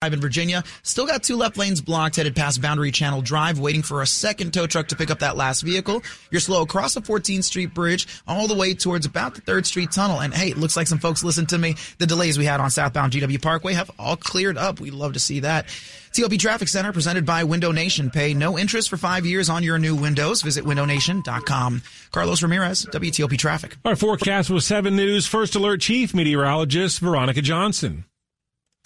Drive in Virginia. Still got two left lanes blocked headed past Boundary Channel Drive, waiting for a second tow truck to pick up that last vehicle. You're slow across the 14th Street Bridge all the way towards about the 3rd Street Tunnel. And hey, it looks like some folks listened to me. The delays we had on southbound GW Parkway have all cleared up. We'd love to see that. TOP Traffic Center presented by Window Nation. Pay no interest for five years on your new windows. Visit windownation.com. Carlos Ramirez, WTOP Traffic. Our forecast was 7 News First Alert Chief Meteorologist Veronica Johnson.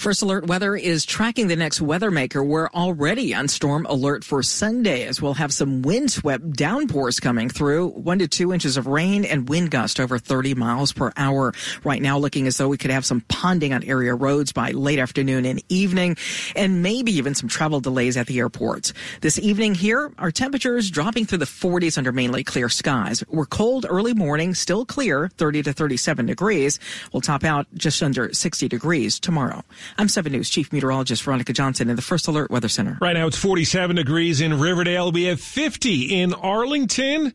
First Alert Weather is tracking the next weather maker. We're already on storm alert for Sunday as we'll have some windswept downpours coming through, one to two inches of rain and wind gust over 30 miles per hour. Right now looking as though we could have some ponding on area roads by late afternoon and evening and maybe even some travel delays at the airports. This evening here, our temperatures dropping through the 40s under mainly clear skies. We're cold early morning, still clear, 30 to 37 degrees. We'll top out just under 60 degrees tomorrow. I'm 7 News Chief Meteorologist Veronica Johnson in the First Alert Weather Center. Right now it's 47 degrees in Riverdale. We have 50 in Arlington.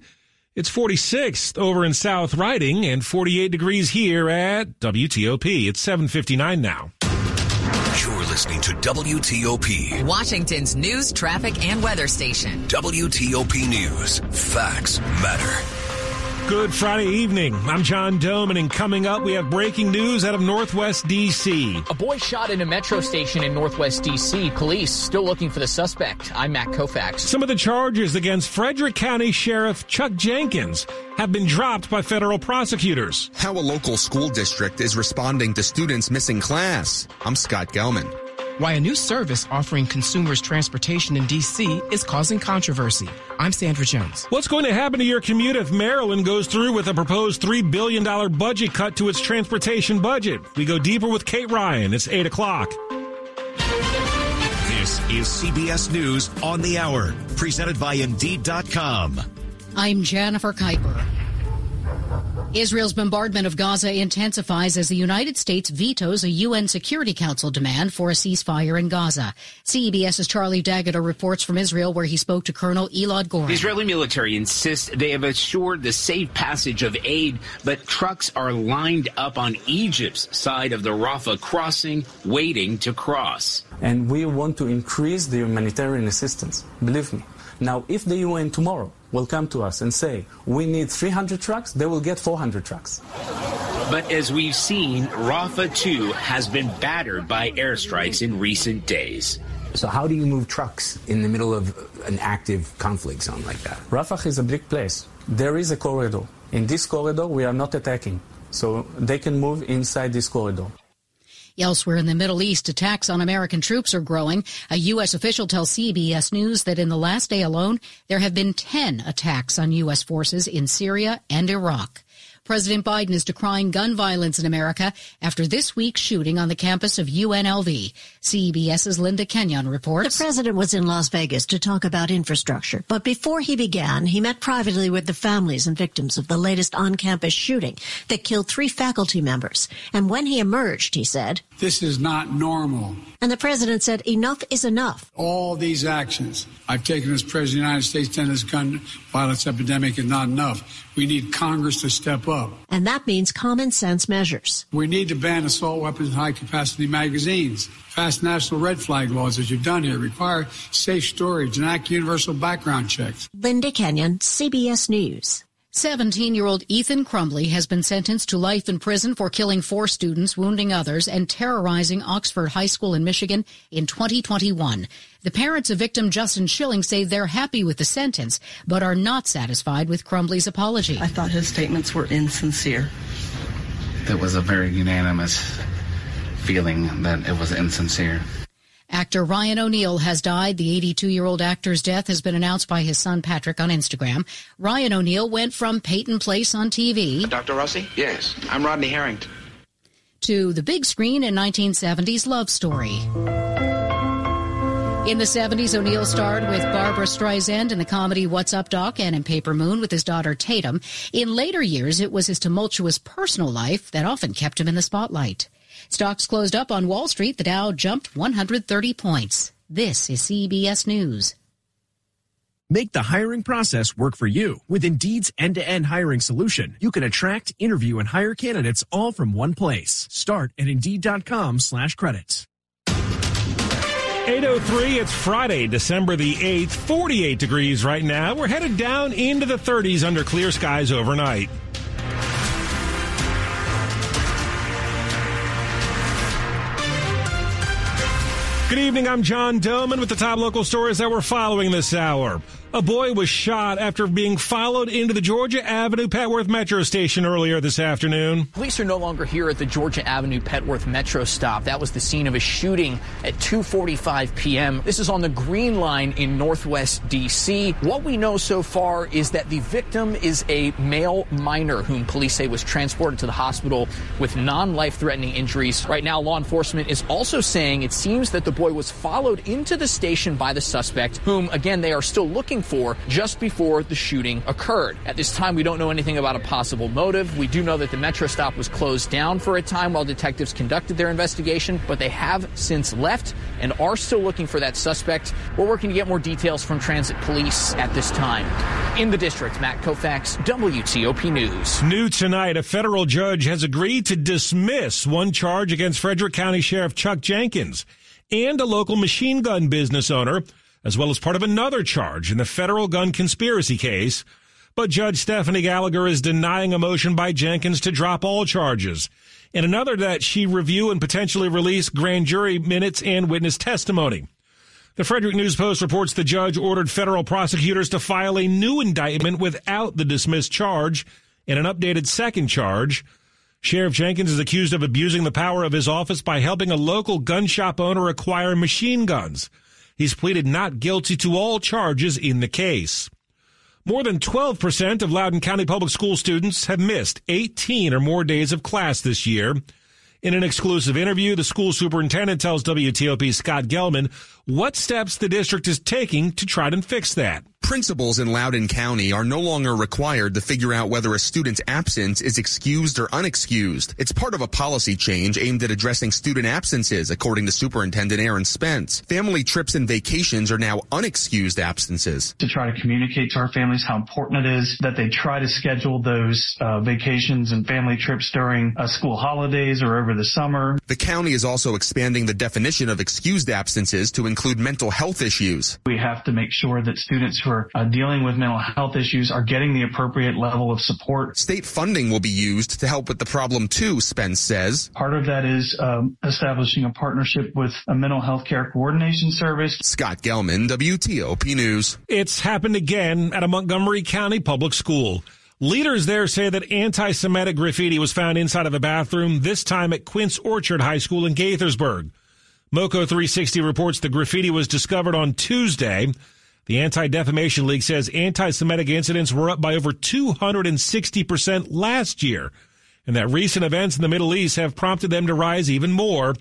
It's 46 over in South Riding and 48 degrees here at WTOP. It's 759 now. You're listening to WTOP, Washington's news, traffic, and weather station. WTOP News. Facts matter. Good Friday evening. I'm John Domen, and coming up, we have breaking news out of Northwest D.C. A boy shot in a metro station in Northwest D.C. Police still looking for the suspect. I'm Matt Koufax. Some of the charges against Frederick County Sheriff Chuck Jenkins have been dropped by federal prosecutors. How a local school district is responding to students missing class. I'm Scott Gelman why a new service offering consumers transportation in D.C. is causing controversy. I'm Sandra Jones. What's going to happen to your commute if Maryland goes through with a proposed $3 billion budget cut to its transportation budget? We go deeper with Kate Ryan. It's 8 o'clock. This is CBS News on the Hour, presented by Indeed.com. I'm Jennifer Kuiper. Israel's bombardment of Gaza intensifies as the United States vetoes a UN Security Council demand for a ceasefire in Gaza. CBS's Charlie D'Agata reports from Israel where he spoke to Colonel Elad Goren. The Israeli military insists they have assured the safe passage of aid, but trucks are lined up on Egypt's side of the Rafah crossing, waiting to cross. And we want to increase the humanitarian assistance. Believe me. Now, if the UN tomorrow will come to us and say, we need 300 trucks, they will get 400 trucks. But as we've seen, Rafah too has been battered by airstrikes in recent days. So how do you move trucks in the middle of an active conflict zone like that? Rafah is a big place. There is a corridor. In this corridor, we are not attacking. So they can move inside this corridor. Elsewhere in the Middle East, attacks on American troops are growing. A U.S. official tells CBS News that in the last day alone, there have been 10 attacks on U.S. forces in Syria and Iraq. President Biden is decrying gun violence in America after this week's shooting on the campus of UNLV. CBS's Linda Kenyon reports. The president was in Las Vegas to talk about infrastructure, but before he began, he met privately with the families and victims of the latest on-campus shooting that killed three faculty members. And when he emerged, he said, This is not normal. And the president said, enough is enough. All these actions I've taken as president of the United States to end this gun violence epidemic is not enough. We need Congress to step up. And that means common sense measures. We need to ban assault weapons and high capacity magazines. Pass national red flag laws, as you've done here. Require safe storage and act universal background checks. Linda Kenyon, CBS News. 17 year old Ethan Crumbley has been sentenced to life in prison for killing four students, wounding others, and terrorizing Oxford High School in Michigan in 2021. The parents of victim Justin Schilling say they're happy with the sentence, but are not satisfied with Crumbley's apology. I thought his statements were insincere. It was a very unanimous feeling that it was insincere. Actor Ryan O'Neal has died. The 82 year old actor's death has been announced by his son Patrick on Instagram. Ryan O'Neal went from Peyton Place on TV. Dr. Rossi? Yes, I'm Rodney Harrington. To the big screen in 1970's Love Story. In the 70s, O'Neal starred with Barbra Streisand in the comedy What's Up Doc and in Paper Moon with his daughter Tatum. In later years, it was his tumultuous personal life that often kept him in the spotlight. Stocks closed up on Wall Street. The Dow jumped 130 points. This is CBS News. Make the hiring process work for you. With Indeed's end-to-end hiring solution, you can attract, interview, and hire candidates all from one place. Start at Indeed.com slash credits. 803, it's Friday, December the 8th, 48 degrees right now. We're headed down into the 30s under clear skies overnight. Good evening. I'm John Domen with the top local stories that we're following this hour. A boy was shot after being followed into the Georgia Avenue Petworth Metro station earlier this afternoon. Police are no longer here at the Georgia Avenue Petworth Metro stop. That was the scene of a shooting at 2:45 p.m. This is on the Green Line in Northwest D.C. What we know so far is that the victim is a male minor whom police say was transported to the hospital with non-life-threatening injuries. Right now, law enforcement is also saying it seems that the boy was followed into the station by the suspect, whom again they are still looking for just before the shooting occurred. At this time, we don't know anything about a possible motive. We do know that the Metro stop was closed down for a time while detectives conducted their investigation, but they have since left and are still looking for that suspect. We're working to get more details from transit police at this time. In the district, Matt Koufax, WTOP News. New tonight, a federal judge has agreed to dismiss one charge against Frederick County Sheriff Chuck Jenkins and a local machine gun business owner as well as part of another charge in the federal gun conspiracy case. But Judge Stephanie Gallagher is denying a motion by Jenkins to drop all charges, and another that she review and potentially release grand jury minutes and witness testimony. The Frederick News Post reports the judge ordered federal prosecutors to file a new indictment without the dismissed charge and an updated second charge. Sheriff Jenkins is accused of abusing the power of his office by helping a local gun shop owner acquire machine guns. He's pleaded not guilty to all charges in the case. More than 12% of Loudoun County Public School students have missed 18 or more days of class this year. In an exclusive interview, the school superintendent tells WTOP Scott Gelman what steps the district is taking to try to fix that. Principals in Loudoun County are no longer required to figure out whether a student's absence is excused or unexcused. It's part of a policy change aimed at addressing student absences, according to Superintendent Aaron Spence. Family trips and vacations are now unexcused absences. To try to communicate to our families how important it is that they try to schedule those uh, vacations and family trips during uh, school holidays or over the summer. The county is also expanding the definition of excused absences to include mental health issues. We have to make sure that students who are uh, dealing with mental health issues are getting the appropriate level of support. State funding will be used to help with the problem too, Spence says. Part of that is um, establishing a partnership with a mental health care coordination service. Scott Gelman, WTOP News. It's happened again at a Montgomery County public school. Leaders there say that anti-Semitic graffiti was found inside of a bathroom, this time at Quince Orchard High School in Gaithersburg. Moco 360 reports the graffiti was discovered on Tuesday. The Anti-Defamation League says anti-Semitic incidents were up by over 260% last year, and that recent events in the Middle East have prompted them to rise even more.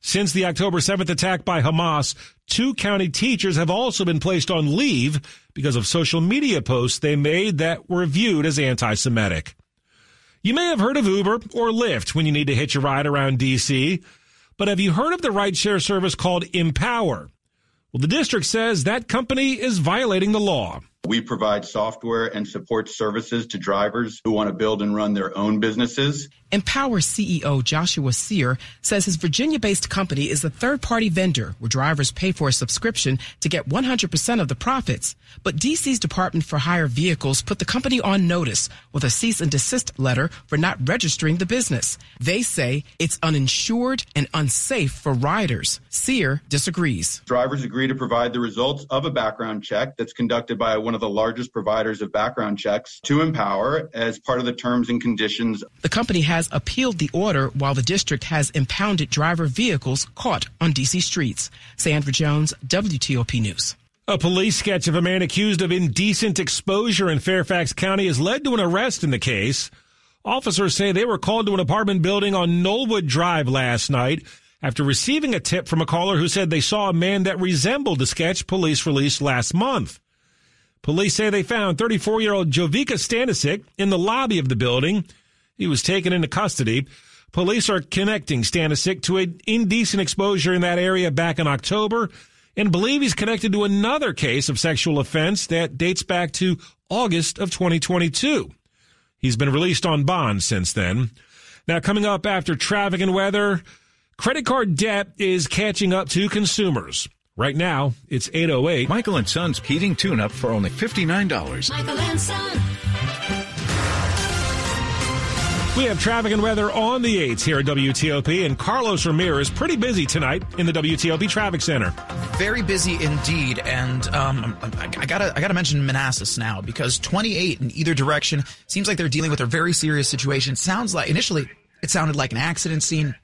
Since the October 7th attack by Hamas, two county teachers have also been placed on leave because of social media posts they made that were viewed as anti-Semitic. You may have heard of Uber or Lyft when you need to hitch a ride around DC, but have you heard of the rideshare service called Empower? Well, the district says that company is violating the law. We provide software and support services to drivers who want to build and run their own businesses. Empower CEO Joshua Sear says his Virginia based company is a third party vendor where drivers pay for a subscription to get 100% of the profits. But DC's Department for Hire Vehicles put the company on notice with a cease and desist letter for not registering the business. They say it's uninsured and unsafe for riders. Sear disagrees. Drivers agree to provide the results of a background check that's conducted by one of the largest providers of background checks to Empower as part of the terms and conditions. The company has appealed the order while the district has impounded driver vehicles caught on DC streets. Sandra Jones, WTOP News. A police sketch of a man accused of indecent exposure in Fairfax County has led to an arrest in the case. Officers say they were called to an apartment building on Knollwood Drive last night after receiving a tip from a caller who said they saw a man that resembled the sketch police released last month. Police say they found 34 year old Jovica Stanisic in the lobby of the building. He was taken into custody. Police are connecting Stanisic to an indecent exposure in that area back in October and believe he's connected to another case of sexual offense that dates back to August of 2022. He's been released on bond since then. Now, coming up after traffic and weather, credit card debt is catching up to consumers. Right now, it's 808. Michael and Son's heating tune up for only $59. Michael and Son. We have traffic and weather on the 8s here at WTOP, and Carlos Ramirez pretty busy tonight in the WTOP Traffic Center. Very busy indeed, and um, I, I gotta I gotta mention Manassas now because 28 in either direction seems like they're dealing with a very serious situation. Sounds like initially it sounded like an accident scene.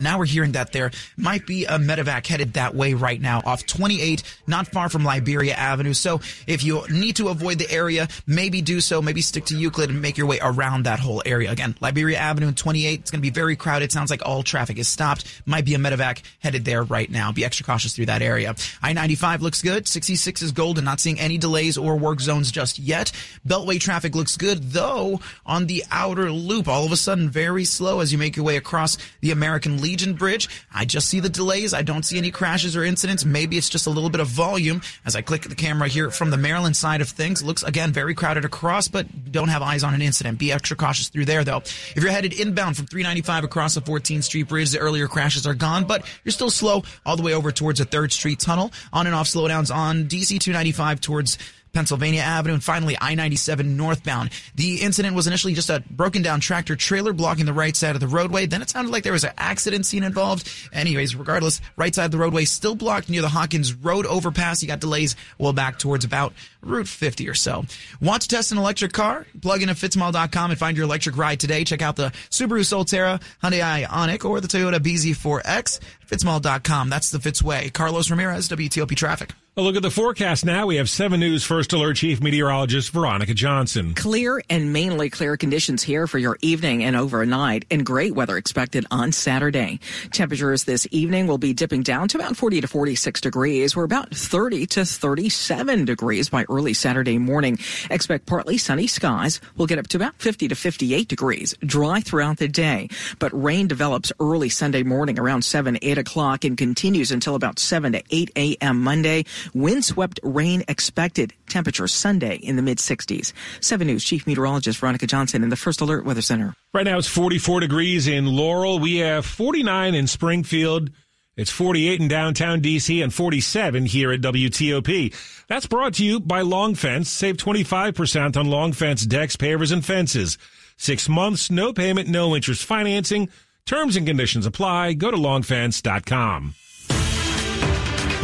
Now we're hearing that there might be a medevac headed that way right now off 28, not far from Liberia Avenue. So if you need to avoid the area, maybe do so. Maybe stick to Euclid and make your way around that whole area. Again, Liberia Avenue and 28, it's going to be very crowded. Sounds like all traffic is stopped. Might be a medevac headed there right now. Be extra cautious through that area. I-95 looks good. 66 is golden. Not seeing any delays or work zones just yet. Beltway traffic looks good, though on the outer loop, all of a sudden very slow as you make your way across the American Legion Bridge. I just see the delays. I don't see any crashes or incidents. Maybe it's just a little bit of volume. As I click the camera here from the Maryland side of things, looks again very crowded across, but don't have eyes on an incident. Be extra cautious through there though. If you're headed inbound from 395 across the 14th Street Bridge, the earlier crashes are gone, but you're still slow all the way over towards the 3rd Street Tunnel. On and off slowdowns on DC 295 towards Pennsylvania Avenue, and finally I-97 northbound. The incident was initially just a broken down tractor trailer blocking the right side of the roadway. Then it sounded like there was an accident scene involved. Anyways, regardless, right side of the roadway still blocked near the Hawkins Road overpass. You got delays well back towards about Route 50 or so. Want to test an electric car? Plug in at fitzmall.com and find your electric ride today. Check out the Subaru Solterra, Hyundai Ioniq, or the Toyota BZ4X. Fitzmall.com. That's the Fitz way. Carlos Ramirez, WTOP Traffic. A look at the forecast now. We have 7 News First Alert Chief Meteorologist Veronica Johnson. Clear and mainly clear conditions here for your evening and overnight, and great weather expected on Saturday. Temperatures this evening will be dipping down to about 40 to 46 degrees. We're about 30 to 37 degrees by early Saturday morning. Expect partly sunny skies. We'll get up to about 50 to 58 degrees. Dry throughout the day, but rain develops early Sunday morning around 7, 8 o'clock and continues until about 7 to 8 a.m. Monday. Windswept rain expected. Temperature Sunday in the mid 60s. 7 News Chief Meteorologist Veronica Johnson in the First Alert Weather Center. Right now it's 44 degrees in Laurel. We have 49 in Springfield. It's 48 in downtown DC and 47 here at WTOP. That's brought to you by Long Fence. Save 25% on Long Fence decks, pavers, and fences. Six months, no payment, no interest financing. Terms and conditions apply. Go to longfence.com.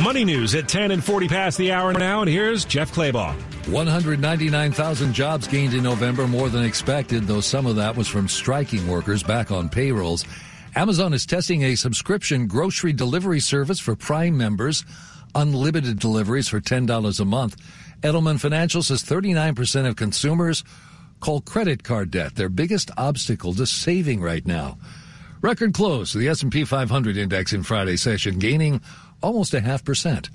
Money news at 10 and 40 past the hour now, and here's Jeff Clabaugh. 199,000 jobs gained in November, more than expected, though some of that was from striking workers back on payrolls. Amazon is testing a subscription grocery delivery service for Prime members, unlimited deliveries for $10 a month. Edelman Financial says 39% of consumers call credit card debt their biggest obstacle to saving right now. Record close, to the S&P 500 index in Friday's session gaining almost a half percent.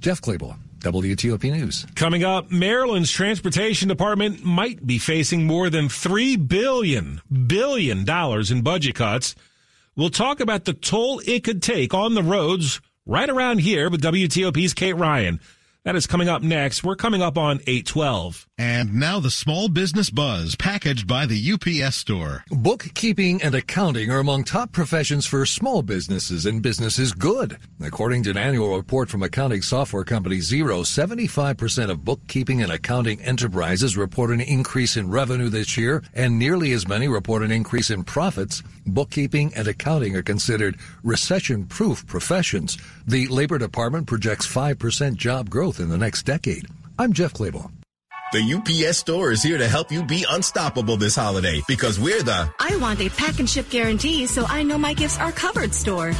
Jeff Clabaugh, WTOP News. Coming up, Maryland's transportation department might be facing more than three billion billion dollars in budget cuts. We'll talk about the toll it could take on the roads right around here with WTOP's Kate Ryan. That is coming up next. We're coming up on 812. And now the small business buzz packaged by the UPS store. Bookkeeping and accounting are among top professions for small businesses and businesses good. According to an annual report from accounting software company Xero, 75% of bookkeeping and accounting enterprises report an increase in revenue this year, and nearly as many report an increase in profits. Bookkeeping and accounting are considered recession-proof professions. The Labor Department projects 5% job growth in the next decade. I'm Jeff Clabaugh. The UPS store is here to help you be unstoppable this holiday because we're the I want a pack and ship guarantee so I know my gifts are covered store.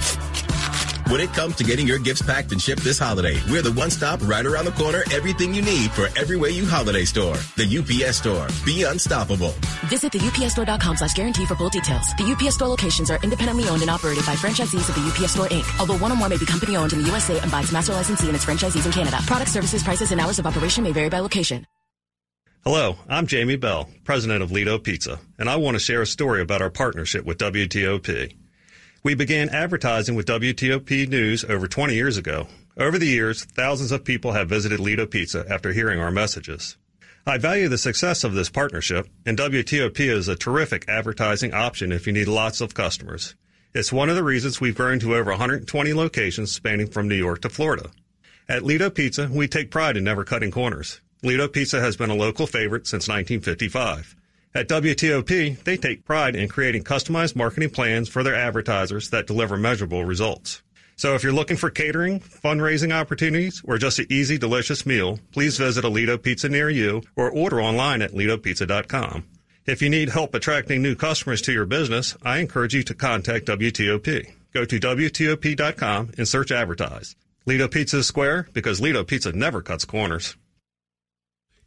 When it comes to getting your gifts packed and shipped this holiday, we're the one stop right around the corner, everything you need for every way you holiday store. The UPS store. Be unstoppable. Visit the upsstore.com slash guarantee for full details. The UPS store locations are independently owned and operated by franchisees of the UPS store Inc. Although one or more may be company owned in the USA and by its master licensee and its franchisees in Canada. Product services, prices, and hours of operation may vary by location. Hello, I'm Jamie Bell, president of Lido Pizza, and I want to share a story about our partnership with WTOP. We began advertising with WTOP News over 20 years ago. Over the years, thousands of people have visited Lido Pizza after hearing our messages. I value the success of this partnership, and WTOP is a terrific advertising option if you need lots of customers. It's one of the reasons we've grown to over 120 locations spanning from New York to Florida. At Lido Pizza, we take pride in never cutting corners. Lido Pizza has been a local favorite since 1955. At WTOP, they take pride in creating customized marketing plans for their advertisers that deliver measurable results. So if you're looking for catering, fundraising opportunities, or just an easy, delicious meal, please visit a Lido Pizza near you or order online at lidopizza.com. If you need help attracting new customers to your business, I encourage you to contact WTOP. Go to WTOP.com and search advertise. Lido Pizza square because Lido Pizza never cuts corners.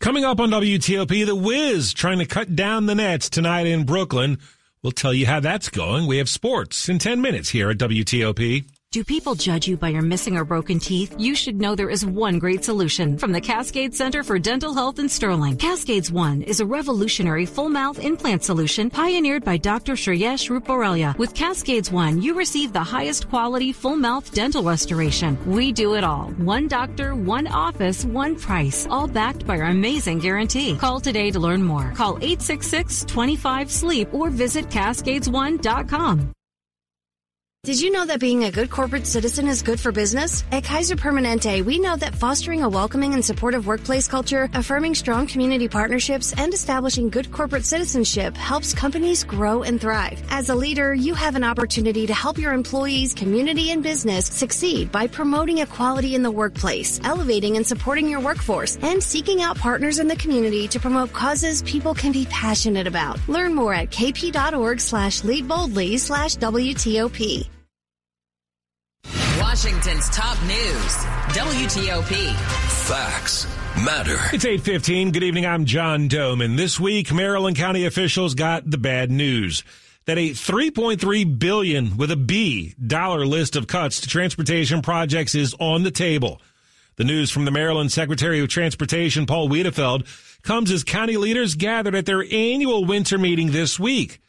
Coming up on WTOP, The Wiz trying to cut down the nets tonight in Brooklyn. We'll tell you how that's going. We have sports in 10 minutes here at WTOP. Do people judge you by your missing or broken teeth? You should know there is one great solution from the Cascade Center for Dental Health in Sterling. Cascades One is a revolutionary full mouth implant solution pioneered by Dr. Shreyesh Ruparelia. With Cascades One, you receive the highest quality full mouth dental restoration. We do it all. One doctor, one office, one price, all backed by our amazing guarantee. Call today to learn more. Call 866-25-SLEEP or visit cascades1.com. Did you know that being a good corporate citizen is good for business? At Kaiser Permanente, we know that fostering a welcoming and supportive workplace culture, affirming strong community partnerships, and establishing good corporate citizenship helps companies grow and thrive. As a leader, you have an opportunity to help your employees, community, and business succeed by promoting equality in the workplace, elevating and supporting your workforce, and seeking out partners in the community to promote causes people can be passionate about. Learn more at kp.org slash lead boldly slash WTOP. Washington's top news, WTOP. Facts matter. It's 8:15. Good evening. I'm John Domen. This week, Maryland County officials got the bad news that a 3.3 billion with a B dollar list of cuts to transportation projects is on the table. The news from the Maryland Secretary of Transportation, Paul Wiedefeld, comes as county leaders gathered at their annual winter meeting this week.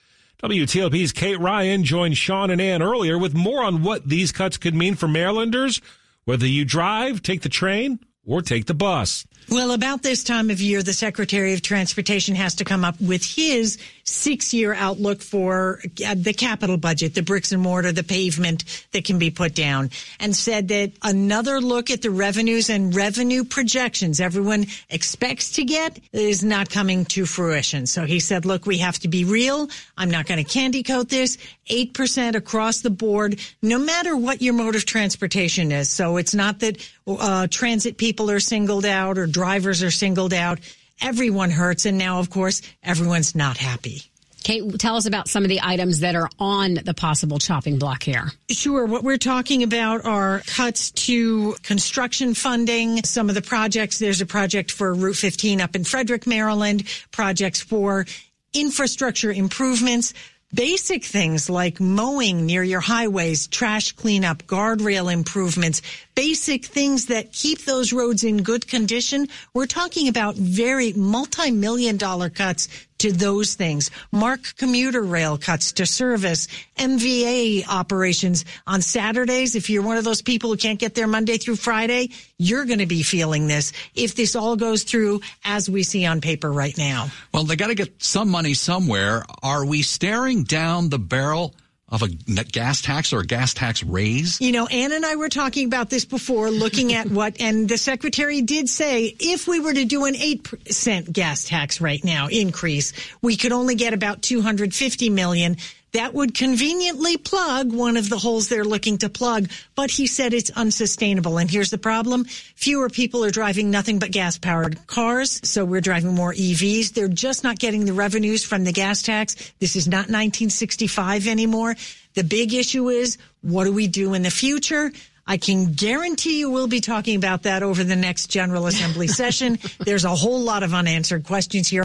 WTOP's Kate Ryan joined Sean and Ann earlier with more on what these cuts could mean for Marylanders, whether you drive, take the train, or take the bus. Well, about this time of year, the Secretary of Transportation has to come up with his six year outlook for uh, the capital budget, the bricks and mortar, the pavement that can be put down, and said that another look at the revenues and revenue projections everyone expects to get is not coming to fruition. So he said, look, we have to be real. I'm not going to candy coat this. 8% across the board, no matter what your mode of transportation is. So it's not that uh, transit people are singled out or drivers are singled out. Everyone hurts. And now, of course, everyone's not happy. Kate, tell us about some of the items that are on the possible chopping block here. Sure. What we're talking about are cuts to construction funding. Some of the projects, there's a project for Route 15 up in Frederick, Maryland, projects for infrastructure improvements basic things like mowing near your highways, trash cleanup, guardrail improvements, basic things that keep those roads in good condition. We're talking about very multi-million dollar cuts to those things. MARC commuter rail cuts to service, MVA operations on Saturdays. If you're one of those people who can't get there Monday through Friday, you're going to be feeling this if this all goes through as we see on paper right now. Well, they got to get some money somewhere. Are we staring down the barrel of a gas tax or a gas tax raise? You know, Ann and I were talking about this before, looking at what, and the secretary did say if we were to do an 8% gas tax right now increase, we could only get about 250 million that would conveniently plug one of the holes they're looking to plug. But he said it's unsustainable. And here's the problem. Fewer people are driving nothing but gas powered cars. So we're driving more EVs. They're just not getting the revenues from the gas tax. This is not 1965 anymore. The big issue is what do we do in the future? I can guarantee you we'll be talking about that over the next General Assembly session. There's a whole lot of unanswered questions here.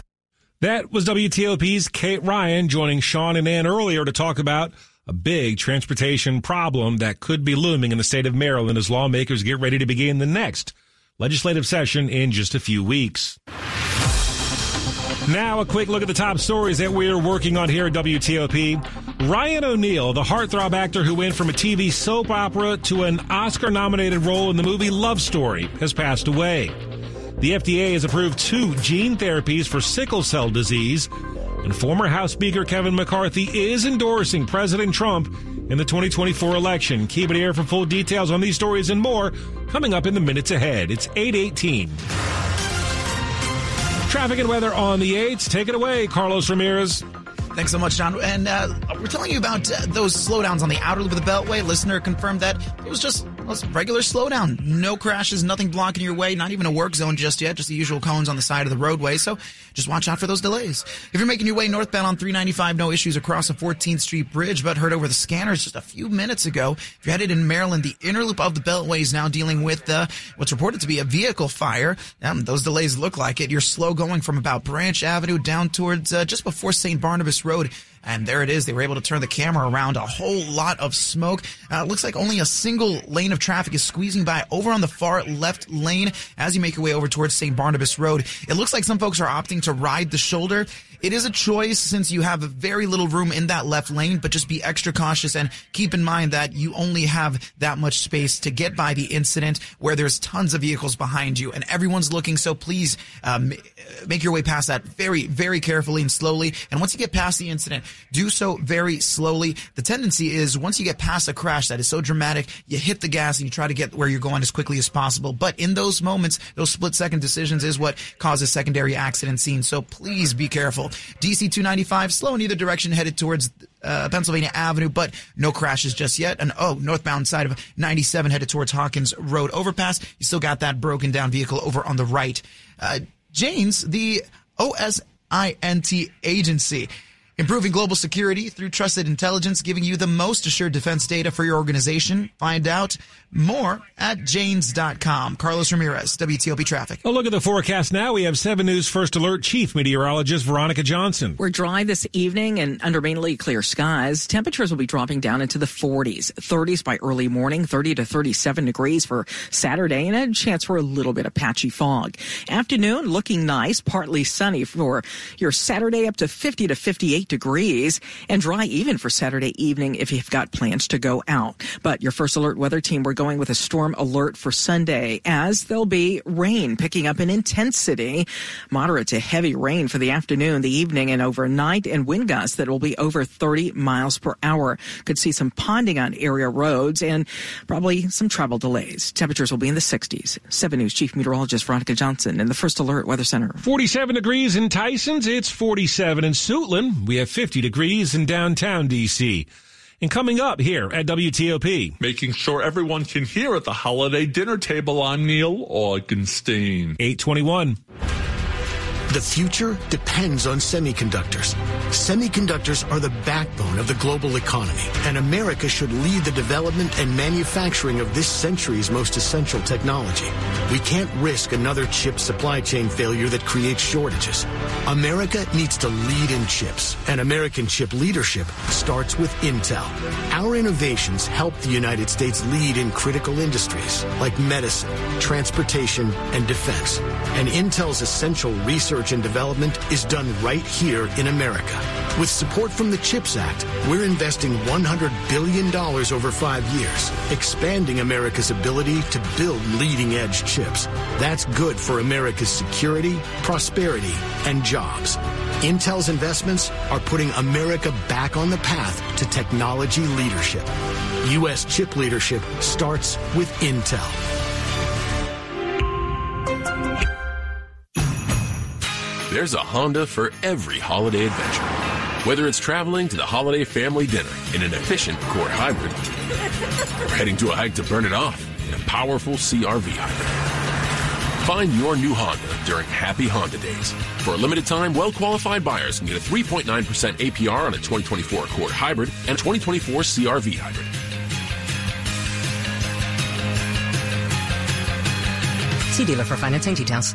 That was WTOP's Kate Ryan joining Sean and Ann earlier to talk about a big transportation problem that could be looming in the state of Maryland as lawmakers get ready to begin the next legislative session in just a few weeks. Now, a quick look at the top stories that we're working on here at WTOP. Ryan O'Neal, the heartthrob actor who went from a TV soap opera to an Oscar nominated role in the movie Love Story, has passed away. The FDA has approved two gene therapies for sickle cell disease, and former House Speaker Kevin McCarthy is endorsing President Trump in the 2024 election. Keep it here for full details on these stories and more coming up in the minutes ahead. It's 818. Traffic and weather on the 8s. Take it away, Carlos Ramirez. Thanks so much, John. And uh, we're telling you about uh, those slowdowns on the outer loop of the Beltway. Listener confirmed that it was just a regular slowdown. No crashes, nothing blocking your way, not even a work zone just yet, just the usual cones on the side of the roadway. So just watch out for those delays. If you're making your way northbound on 395, no issues across the 14th Street Bridge, but heard over the scanners just a few minutes ago. If you're headed in Maryland, the inner loop of the Beltway is now dealing with uh, what's reported to be a vehicle fire. Um, those delays look like it. You're slow going from about Branch Avenue down towards uh, just before St. Barnabas Road. And there it is. They were able to turn the camera around. A whole lot of smoke. Uh, looks like only a single lane of traffic is squeezing by over on the far left lane as you make your way over towards St. Barnabas Road. It looks like some folks are opting to ride the shoulder. It is a choice since you have very little room in that left lane, but just be extra cautious and keep in mind that you only have that much space to get by the incident where there's tons of vehicles behind you and everyone's looking. So please um, make your way past that very, very carefully and slowly. And once you get past the incident, do so very slowly. The tendency is once you get past a crash that is so dramatic, you hit the gas and you try to get where you're going as quickly as possible. But in those moments, those split second decisions is what causes secondary accident scenes. So please be careful. DC 295 slow in either direction headed towards uh, Pennsylvania Avenue, but no crashes just yet. And oh, northbound side of 97 headed towards Hawkins Road overpass. You still got that broken down vehicle over on the right. Uh, Janes, the OSINT agency. Improving global security through trusted intelligence, giving you the most assured defense data for your organization. Find out more at janes.com. Carlos Ramirez, WTOP Traffic. A look at the forecast now. We have 7 News First Alert Chief Meteorologist Veronica Johnson. We're dry this evening and under mainly clear skies. Temperatures will be dropping down into the 40s, 30s by early morning, 30 to 37 degrees for Saturday, and a chance for a little bit of patchy fog. Afternoon looking nice, partly sunny for your Saturday up to 50 to 58 degrees, and dry even for Saturday evening if you've got plans to go out. But your First Alert weather team, we're going with a storm alert for Sunday as there'll be rain picking up in intensity, moderate to heavy rain for the afternoon, the evening, and overnight, and wind gusts that will be over 30 miles per hour. Could see some ponding on area roads and probably some travel delays. Temperatures will be in the 60s. 7 News Chief Meteorologist Veronica Johnson in the First Alert Weather Center. 47 degrees in Tysons. It's 47 in Suitland. We have 50 degrees in downtown D.C and coming up here at WTOP. Making sure everyone can hear at the holiday dinner table. I'm Neil Augenstein. 821. The future depends on semiconductors. Semiconductors are the backbone of the global economy, and America should lead the development and manufacturing of this century's most essential technology. We can't risk another chip supply chain failure that creates shortages. America needs to lead in chips, and American chip leadership starts with Intel. Our innovations help the United States lead in critical industries like medicine, transportation, and defense. And Intel's essential research research and development is done right here in America. With support from the CHIPS Act, we're investing $100 billion over five years, expanding America's ability to build leading edge chips. That's good for America's security, prosperity, and jobs. Intel's investments are putting America back on the path to technology leadership. U.S. chip leadership starts with Intel. There's a Honda for every holiday adventure. Whether it's traveling to the holiday family dinner in an efficient Accord hybrid, or heading to a hike to burn it off in a powerful CRV hybrid. Find your new Honda during Happy Honda Days. For a limited time, well qualified buyers can get a 3.9% APR on a 2024 Accord Hybrid and 2024 CRV Hybrid. See dealer for financing details.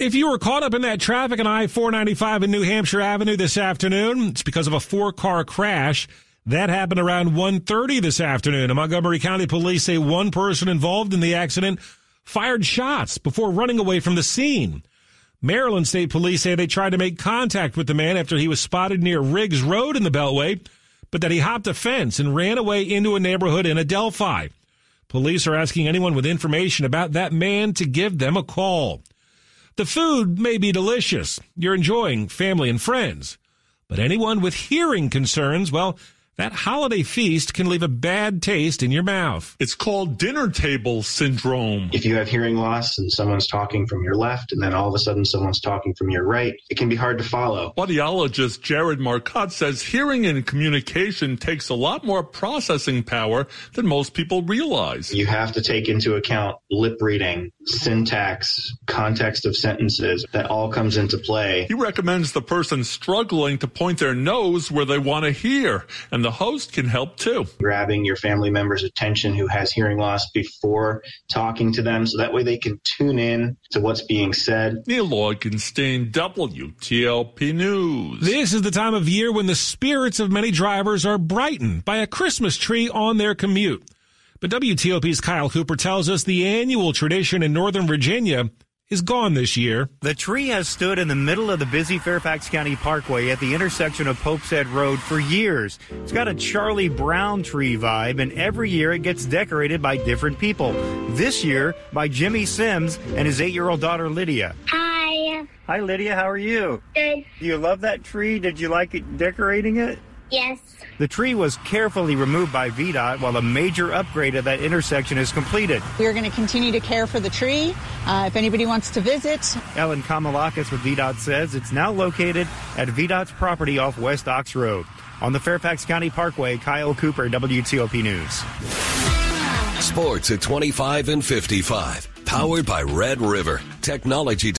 If you were caught up in that traffic on I-495 in New Hampshire Avenue this afternoon, it's because of a four-car crash. That happened around 1.30 this afternoon. And Montgomery County Police say one person involved in the accident fired shots before running away from the scene. Maryland State Police say they tried to make contact with the man after he was spotted near Riggs Road in the Beltway, but that he hopped a fence and ran away into a neighborhood in Adelphi. Police are asking anyone with information about that man to give them a call. The food may be delicious. You're enjoying family and friends. But anyone with hearing concerns, well, that holiday feast can leave a bad taste in your mouth. It's called dinner table syndrome. If you have hearing loss and someone's talking from your left and then all of a sudden someone's talking from your right, it can be hard to follow. Audiologist Jared Marcotte says hearing and communication takes a lot more processing power than most people realize. You have to take into account lip reading, syntax, context of sentences. That all comes into play. He recommends the person struggling to point their nose where they want to hear, and the host can help too. Grabbing your family member's attention who has hearing loss before talking to them so that way they can tune in to what's being said. Neil Augenstein, WTOP News. This is the time of year when the spirits of many drivers are brightened by a Christmas tree on their commute. But WTOP's Kyle Cooper tells us the annual tradition in Northern Virginia is gone this year. The tree has stood in the middle of the busy Fairfax County Parkway at the intersection of Pope's Head Road for years. It's got a Charlie Brown tree vibe, and every year it gets decorated by different people. This year by Jimmy Sims and his eight year old daughter Lydia. Hi. Hi, Lydia. How are you? Good. Do you love that tree? Did you like it decorating it? Yes. The tree was carefully removed by VDOT while a major upgrade of that intersection is completed. We are going to continue to care for the tree. Uh, if anybody wants to visit, Ellen Kamilakis with VDOT says it's now located at VDOT's property off West Ox Road. On the Fairfax County Parkway, Kyle Cooper, WTOP News. Sports at 25 and 55. Powered by Red River. Technology